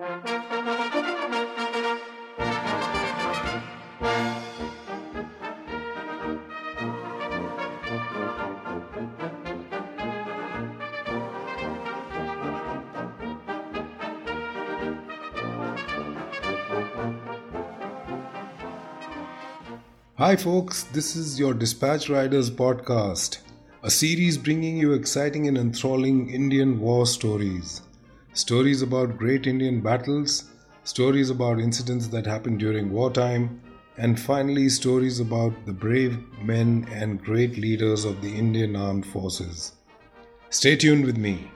Hi, folks, this is your Dispatch Riders podcast, a series bringing you exciting and enthralling Indian war stories. Stories about great Indian battles, stories about incidents that happened during wartime, and finally, stories about the brave men and great leaders of the Indian Armed Forces. Stay tuned with me.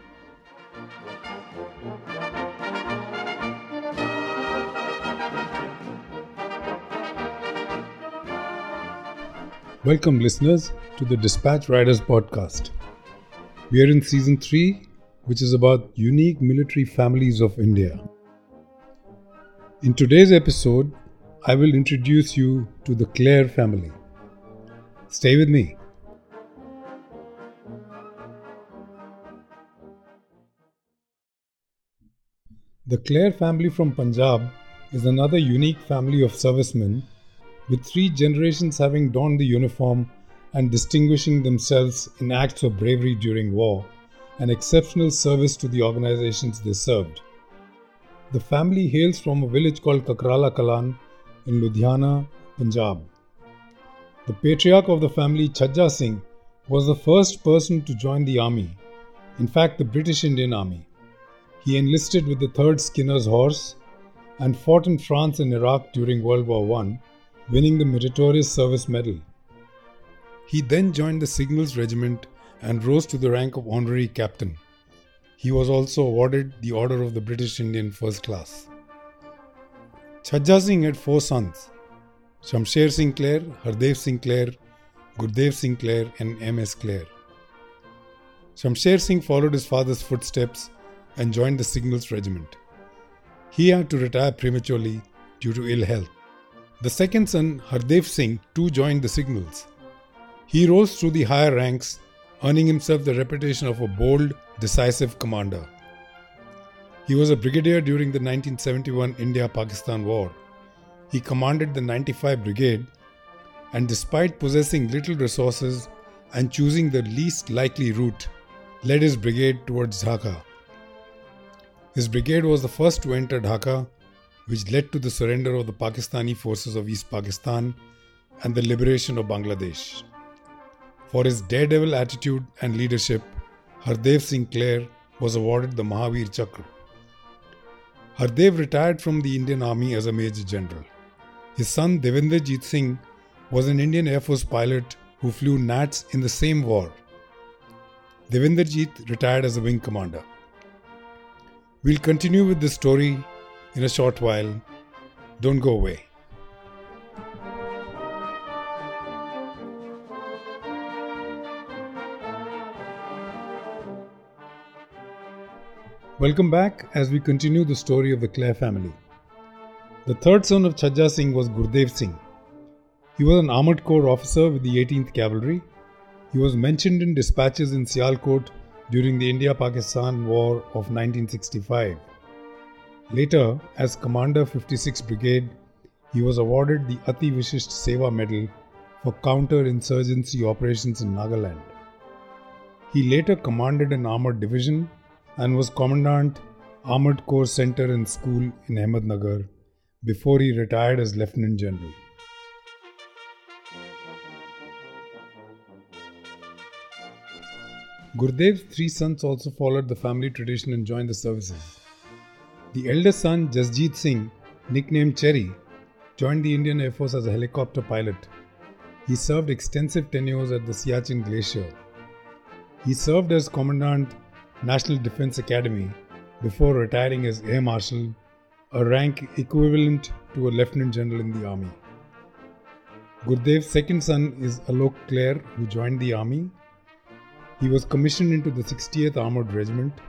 Welcome, listeners, to the Dispatch Riders podcast. We are in season 3, which is about unique military families of India. In today's episode, I will introduce you to the Kler family. Stay with me. The Kler family from Punjab is another unique family of servicemen with three generations having donned the uniform and distinguishing themselves in acts of bravery during war and exceptional service to the organizations they served. The family hails from a village called Kakrala Kalan in Ludhiana, Punjab. The patriarch of the family, Chhajja Singh, was the first person to join the army, in fact, the British Indian Army. He enlisted with the 3rd Skinner's Horse and fought in France and Iraq during World War I winning the Meritorious Service Medal. He then joined the Signals Regiment and rose to the rank of honorary captain. He was also awarded the Order of the British Indian First Class. Chhajja Singh had four sons Shamsher Singh Kler, Hardev Singh Gurdev Singh and M.S. Kler. Shamsher Singh followed his father's footsteps and joined the Signals Regiment. He had to retire prematurely due to ill health. The second son, Hardev Singh, too joined the signals. He rose through the higher ranks, earning himself the reputation of a bold, decisive commander. He was a brigadier during the 1971 India Pakistan War. He commanded the 95 Brigade, and despite possessing little resources and choosing the least likely route, led his brigade towards Dhaka. His brigade was the first to enter Dhaka which led to the surrender of the Pakistani forces of East Pakistan and the liberation of Bangladesh. For his daredevil attitude and leadership, Hardev Singh Kler was awarded the Mahavir Chakra. Hardev retired from the Indian Army as a Major General. His son Devenderjeet Singh was an Indian Air Force pilot who flew Gnats in the same war. Devenderjeet retired as a wing commander. We'll continue with this story in a short while. Don't go away. Welcome back as we continue the story of the Kler family. The third son of Chhajja Singh was Gurdev Singh. He was an armored corps officer with the 18th Cavalry. He was mentioned in dispatches in Sialkot during the India Pakistan War of 1965. Later, as Commander 56 Brigade, he was awarded the Ati Vishisht Seva Medal for counter-insurgency operations in Nagaland. He later commanded an armored division and was Commandant Armored Corps Center and School in Ahmednagar before he retired as Lieutenant General. Gurdev's three sons also followed the family tradition and joined the services. The eldest son, Jasjeet Singh, nicknamed Cherry, joined the Indian Air Force as a helicopter pilot. He served extensive tenures at the Siachen Glacier. He served as Commandant National Defense Academy before retiring as Air Marshal, a rank equivalent to a Lieutenant General in the Army. Gurdev's second son is Alok Kler, who joined the Army. He was commissioned into the 60th Armored Regiment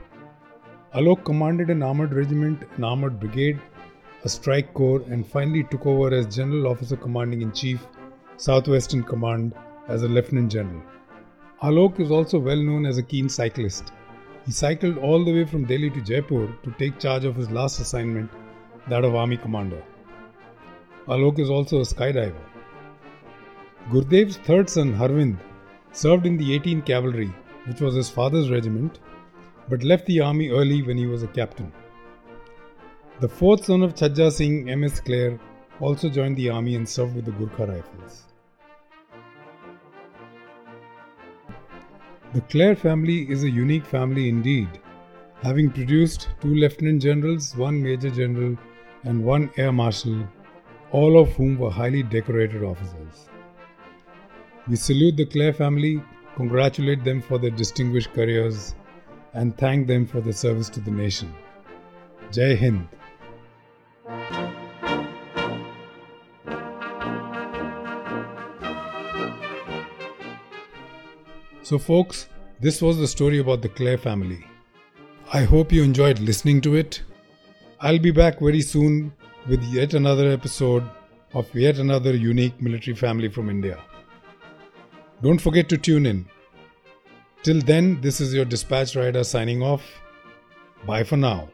Alok commanded an armored regiment, an armored brigade, a strike corps, and finally took over as General Officer Commanding in Chief, Southwestern Command, as a Lieutenant General. Alok is also well known as a keen cyclist. He cycled all the way from Delhi to Jaipur to take charge of his last assignment, that of Army Commander. Alok is also a skydiver. Gurdev's third son, Harvind, served in the 18th Cavalry, which was his father's regiment, but left the army early when he was a captain. The fourth son of Chhajja Singh, M.S. Kler, also joined the army and served with the Gurkha Rifles. The Kler family is a unique family indeed, having produced two lieutenant generals, one major general, and one air marshal, all of whom were highly decorated officers. We salute the Kler family, congratulate them for their distinguished careers, and thank them for their service to the nation. Jai Hind. So, folks, this was the story about the Kler family. I hope you enjoyed listening to it. I'll be back very soon with yet another episode of yet another unique military family from India. Don't forget to tune in. Till then, this is your dispatch rider signing off. Bye for now.